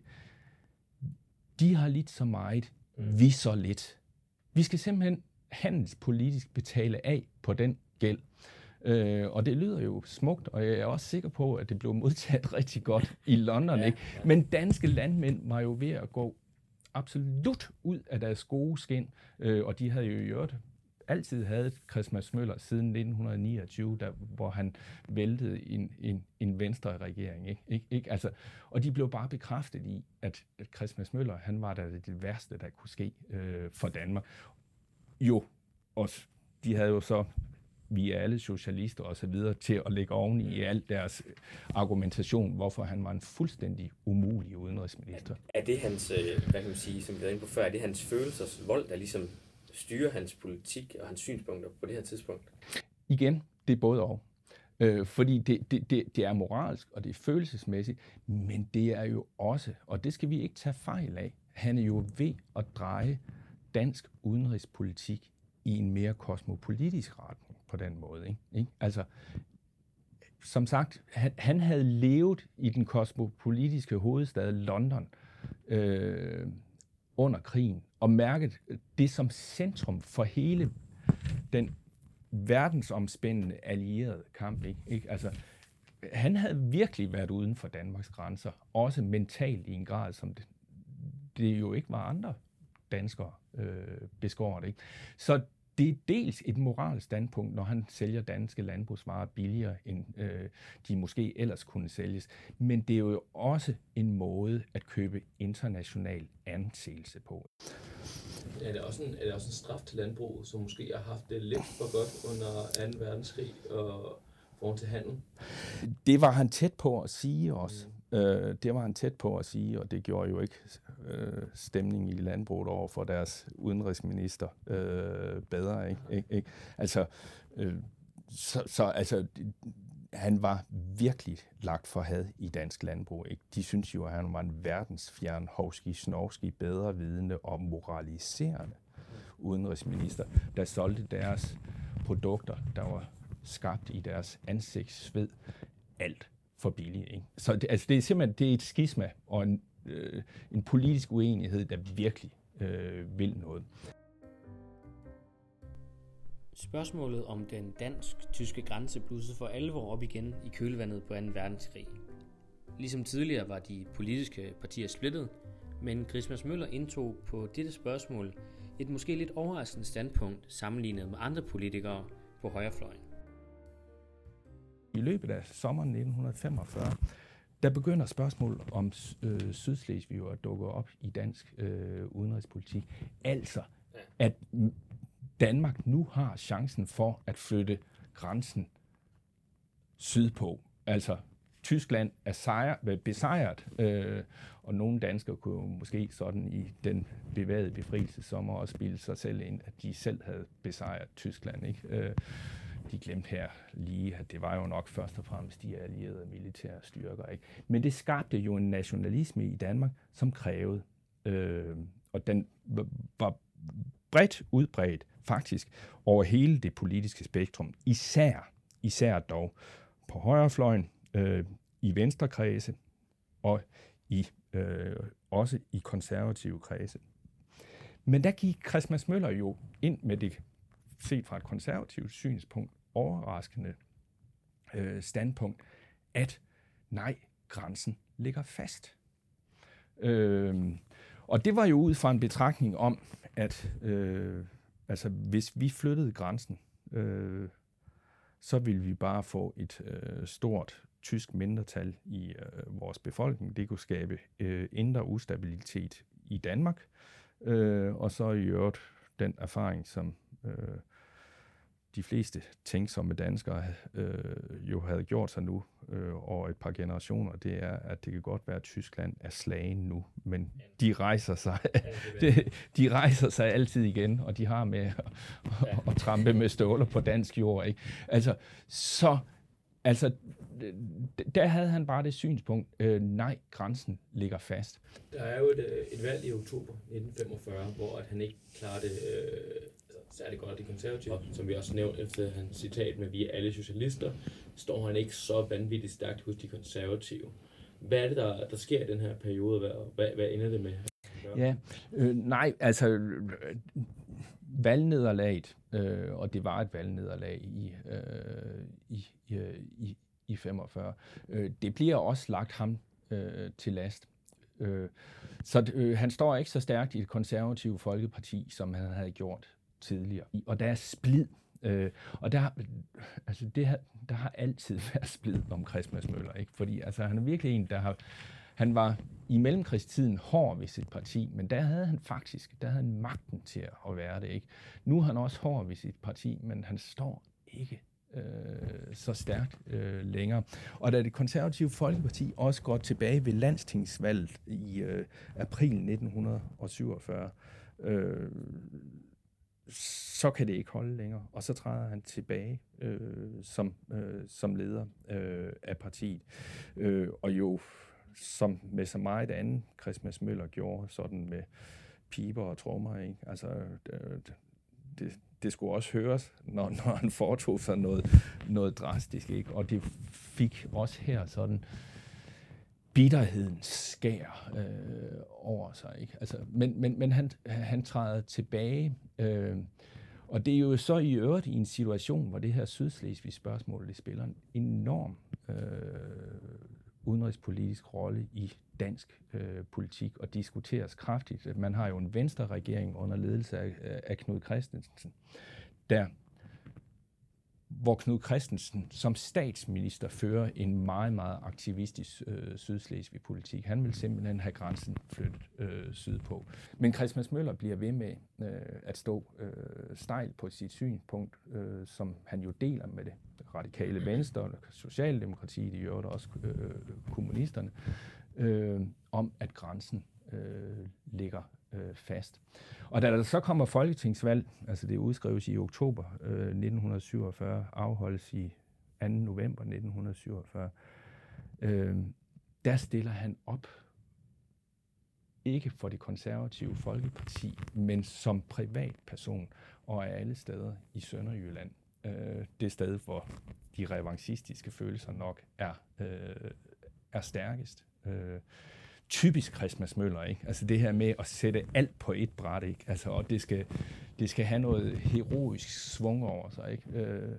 De har lidt så meget, vi så lidt. Vi skal simpelthen handelspolitisk betale af på den gæld. Øh, og det lyder jo smukt, og jeg er også sikker på, at det blev modtaget [laughs] rigtig godt i London. ja, ikke? Men danske landmænd var jo ved at gå absolut ud af deres gode skin, øh, og de havde jo gjort altid havde Christmas Møller siden 1929, der, hvor han væltede en, en, en venstre regering. Ikke? Ik, ikke? Altså, og de blev bare bekræftet i, at, at Christmas Møller han var der det værste, der kunne ske øh, for Danmark jo også, de havde jo så vi er alle socialister og så videre, til at lægge oven i alt deres argumentation, hvorfor han var en fuldstændig umulig udenrigsminister. Er det hans, øh, hvad kan man sige, som vi havde inde på før, er det hans følelsers vold, der ligesom styrer hans politik og hans synspunkter på det her tidspunkt? Igen, det er både og. Øh, fordi det, det, det, det er moralsk, og det er følelsesmæssigt, men det er jo også, og det skal vi ikke tage fejl af, han er jo ved at dreje dansk udenrigspolitik i en mere kosmopolitisk retning på den måde. Ikke? Ikke? Altså, som sagt, han, han havde levet i den kosmopolitiske hovedstad London øh, under krigen og mærket det som centrum for hele den verdensomspændende allierede kamp. Ikke? Ikke? Altså, han havde virkelig været uden for Danmarks grænser, også mentalt i en grad, som det, det jo ikke var andre danskere øh, beskåret. Ikke? Så det er dels et moralsk standpunkt, når han sælger danske landbrugsvarer billigere, end øh, de måske ellers kunne sælges. Men det er jo også en måde at købe international anseelse på. Er det, også en, er det også en straf til landbrug, som måske har haft det lidt for godt under 2. verdenskrig og forhold til handel? Det var han tæt på at sige også. Mm. Øh, det var han tæt på at sige, og det gjorde jo ikke øh, stemningen i landbruget over for deres udenrigsminister øh, bedre. Ikke? Ik- ikke? Altså, øh, så, så altså, han var virkelig lagt for had i dansk landbrug. Ikke? De synes jo, at han var en verdensfjern, hovski, snorski, bedre vidende og moraliserende udenrigsminister, der solgte deres produkter, der var skabt i deres ansigtsved, alt for billig. Ikke? Så det, altså det er simpelthen det er et skisma og en, øh, en politisk uenighed, der virkelig øh, vil noget. Spørgsmålet om den dansk-tyske grænse blussede for alvor op igen i kølvandet på 2. verdenskrig. Ligesom tidligere var de politiske partier splittet, men Christmas Møller indtog på dette spørgsmål et måske lidt overraskende standpunkt sammenlignet med andre politikere på højrefløjen. I løbet af sommeren 1945, der begynder spørgsmål om øh, Sydslesvig at dukke op i dansk øh, udenrigspolitik. Altså, at Danmark nu har chancen for at flytte grænsen sydpå. Altså, Tyskland er sejr, besejret, øh, og nogle danskere kunne måske sådan i den bevægede befrielsesommer også spille sig selv ind, at de selv havde besejret Tyskland. Ikke? Øh, de glemte her lige, at det var jo nok først og fremmest de allierede militære styrker. Ikke? Men det skabte jo en nationalisme i Danmark, som krævede, øh, og den var bredt udbredt faktisk over hele det politiske spektrum, især, især dog på højrefløjen, øh, i venstrekredse og i, øh, også i konservative kredse. Men der gik Christmas Møller jo ind med det, set fra et konservativt synspunkt, overraskende øh, standpunkt, at nej, grænsen ligger fast. Øh, og det var jo ud fra en betragtning om, at øh, altså, hvis vi flyttede grænsen, øh, så ville vi bare få et øh, stort tysk mindretal i øh, vores befolkning. Det kunne skabe øh, indre ustabilitet i Danmark, øh, og så i øvrigt den erfaring, som øh, de fleste tænksomme danskere øh, jo havde gjort sig nu øh, over et par generationer, det er, at det kan godt være, at Tyskland er slagen nu, men de rejser sig, de, [laughs] de rejser sig altid igen, og de har med at, at, at trampe med ståler på dansk jord. Ikke? Altså, så Altså, der havde han bare det synspunkt, øh, nej, grænsen ligger fast. Der er jo et, øh, et valg i oktober 1945, hvor at han ikke klarer det øh, særlig godt de konservative. Og som vi også nævnte efter hans citat med, vi er alle socialister, står han ikke så vanvittigt stærkt hos de konservative. Hvad er det, der, der sker i den her periode? Hvad, hvad, hvad ender det med? Ja, øh, nej, altså øh, valgnederlaget, øh, og det var et valgnederlag i, øh, i, i, i 45, øh, det bliver også lagt ham øh, til last. Øh, så øh, han står ikke så stærkt i det konservative folkeparti, som han havde gjort tidligere. Og der er splid. Øh, og der, altså det her, der har altid [laughs] været splid om Christmas Møller, ikke? Fordi altså, han er virkelig en, der har... Han var i mellemkrigstiden hård ved sit parti, men der havde han faktisk, der havde han magten til at være det, ikke? Nu er han også hård ved sit parti, men han står ikke øh, så stærkt øh, længere. Og da det konservative Folkeparti også går tilbage ved landstingsvalget i øh, april 1947, øh, så kan det ikke holde længere, og så træder han tilbage øh, som, øh, som leder øh, af partiet. Øh, og jo, som med så meget andet, Christmas Møller gjorde, sådan med piber og trommer, ikke? Altså, det, det, det skulle også høres, når, [laughs] når han foretog sig noget, noget drastisk, ikke? Og det fik også her sådan bitterheden skær øh, over sig, ikke? Altså, men, men, men han, han træder tilbage, øh, og det er jo så i øvrigt i en situation, hvor det her sydslesvige spørgsmål, det spiller en enorm øh, udenrigspolitisk rolle i dansk øh, politik og diskuteres kraftigt. Man har jo en venstre regering under ledelse af, af Knud Christensen, der hvor Knud Christensen som statsminister fører en meget, meget aktivistisk øh, sydslesvig politik. Han vil simpelthen have grænsen flyttet øh, sydpå. Men Christmas Møller bliver ved med øh, at stå øh, stejl på sit synspunkt, øh, som han jo deler med det radikale venstre, og Socialdemokratiet, i øvrigt også øh, øh kommunisterne, øh, om at grænsen øh, ligger øh, fast. Og da der så kommer folketingsvalg, altså det udskrives i oktober øh, 1947, afholdes i 2. november 1947, øh, der stiller han op ikke for det konservative Folkeparti, men som privatperson og er alle steder i Sønderjylland. Øh, det sted, hvor de revanchistiske følelser nok er, øh, er stærkest. Øh, typisk Christmas Møller, ikke? Altså det her med at sætte alt på et bræt, ikke? Altså, og det skal, det skal have noget heroisk svung over sig, ikke? Øh,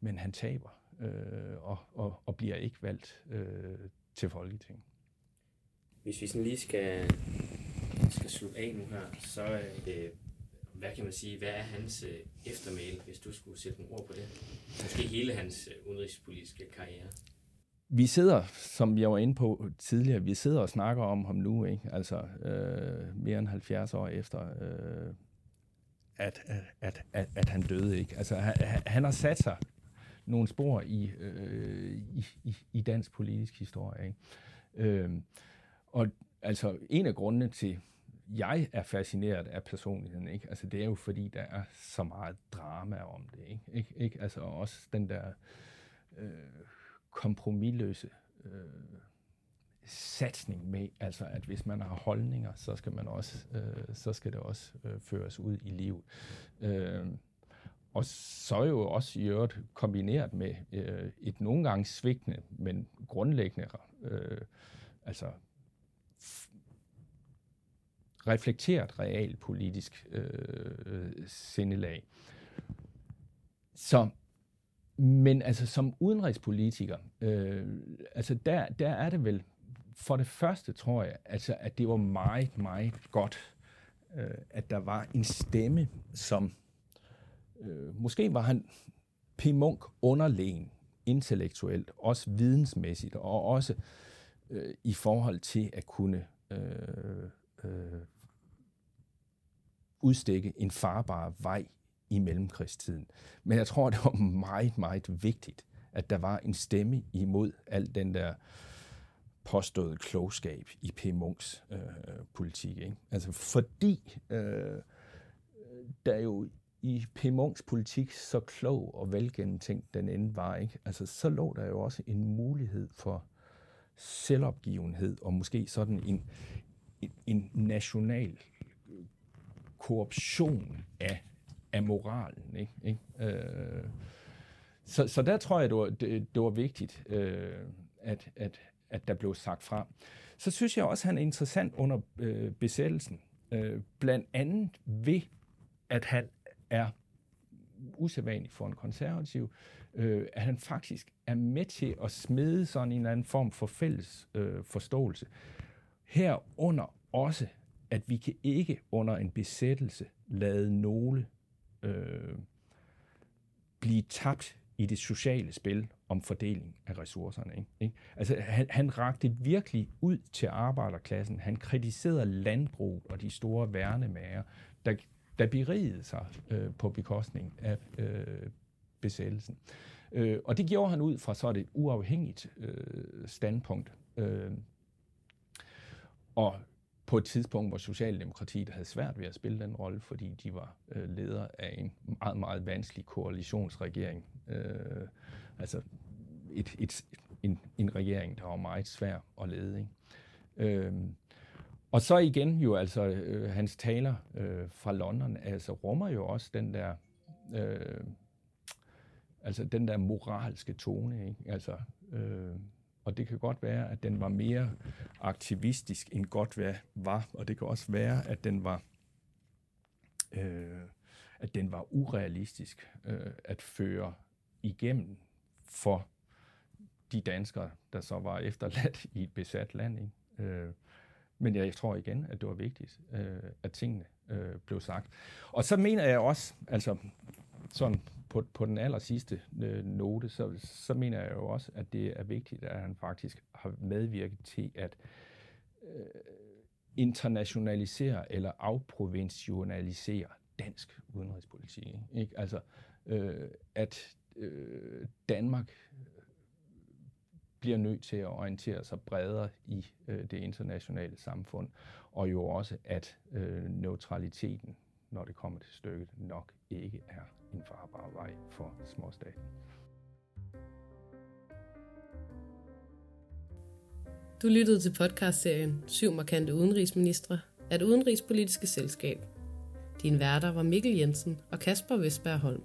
men han taber øh, og, og, og bliver ikke valgt øh, til Folketinget. Hvis vi sådan lige skal, skal slutte af nu her, så øh, hvad kan man sige, hvad er hans øh, eftermæle, hvis du skulle sætte nogle ord på det? Måske hele hans øh, udenrigspolitiske karriere vi sidder, som jeg var inde på tidligere, vi sidder og snakker om ham nu, ikke? altså øh, mere end 70 år efter, øh, at, at, at, at han døde. Ikke? Altså, han, han har sat sig nogle spor i, øh, i, i, i dansk politisk historie. Ikke? Øh, og altså, en af grundene til, jeg er fascineret af personligheden, ikke? Altså, det er jo fordi, der er så meget drama om det, ikke? Ik- ikke? Altså, også den der... Øh, kompromilløse øh, satsning med, altså at hvis man har holdninger, så skal man også, øh, så skal det også øh, føres ud i livet. Øh, og så jo også i øvrigt kombineret med øh, et nogle gange svigtende, men grundlæggende, øh, altså reflekteret realpolitisk øh, sindelag. Så men altså som udenrigspolitiker, øh, altså der, der er det vel for det første, tror jeg, altså, at det var meget, meget godt, øh, at der var en stemme, som øh, måske var han P. Munk underlegen intellektuelt, også vidensmæssigt, og også øh, i forhold til at kunne øh, øh, udstikke en farbar vej i mellemkrigstiden. Men jeg tror, [laughs] det var meget, meget vigtigt, at der var en stemme imod al den der påståede klogskab i P. Munks øh, politik. Ikke? Altså fordi øh, der jo i P. Munks politik, så klog og velgennemtænkt den end var, ikke? Altså, så lå der jo også en mulighed for selvopgivenhed, og måske sådan en, en, en national korruption af af moralen. Ikke? Ikke? Øh, så, så der tror jeg, det var, det, det var vigtigt, øh, at, at, at der blev sagt fra. Så synes jeg også, at han er interessant under øh, besættelsen. Øh, blandt andet ved, at han er usædvanlig for en konservativ, øh, at han faktisk er med til at smide sådan en eller anden form for fælles øh, forståelse. Herunder også, at vi kan ikke under en besættelse lade nogle øh, blive tabt i det sociale spil om fordeling af ressourcerne. Ikke? Ikke? Altså, han, han rakte virkelig ud til arbejderklassen. Han kritiserede landbrug og de store værnemager, der, der berigede sig øh, på bekostning af øh, besættelsen. Øh, og det gjorde han ud fra så et uafhængigt øh, standpunkt. Øh, og på et tidspunkt, hvor Socialdemokratiet havde svært ved at spille den rolle, fordi de var øh, leder af en meget, meget vanskelig koalitionsregering. Øh, altså et, et, en, en regering, der var meget svær at lede. Ikke? Øh, og så igen jo altså øh, hans taler øh, fra London altså rummer jo også den der øh, altså den der moralske tone, ikke? Altså øh, og det kan godt være, at den var mere aktivistisk end godt var, og det kan også være, at den var øh, at den var urealistisk øh, at føre igennem for de danskere, der så var efterladt i et besat land. Ikke? Øh, men jeg tror igen, at det var vigtigt, øh, at tingene øh, blev sagt. Og så mener jeg også, altså sådan på, på den aller sidste øh, note, så, så mener jeg jo også, at det er vigtigt, at han faktisk har medvirket til at øh, internationalisere eller afprovisionalisere dansk udenrigspolitik. Ikke? Altså, øh, at øh, Danmark bliver nødt til at orientere sig bredere i øh, det internationale samfund, og jo også, at øh, neutraliteten, når det kommer til stykket, nok ikke er en farbar vej for småstaten. Du lyttede til podcastserien Syv markante udenrigsministre af det udenrigspolitiske selskab. Din værter var Mikkel Jensen og Kasper Vestberg Holm.